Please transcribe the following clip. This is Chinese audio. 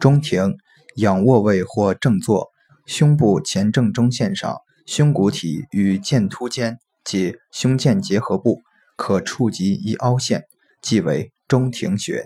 中庭仰卧位或正坐胸部前正中线上胸骨体与剑突间及胸剑结合部可触及一凹陷即为中庭穴。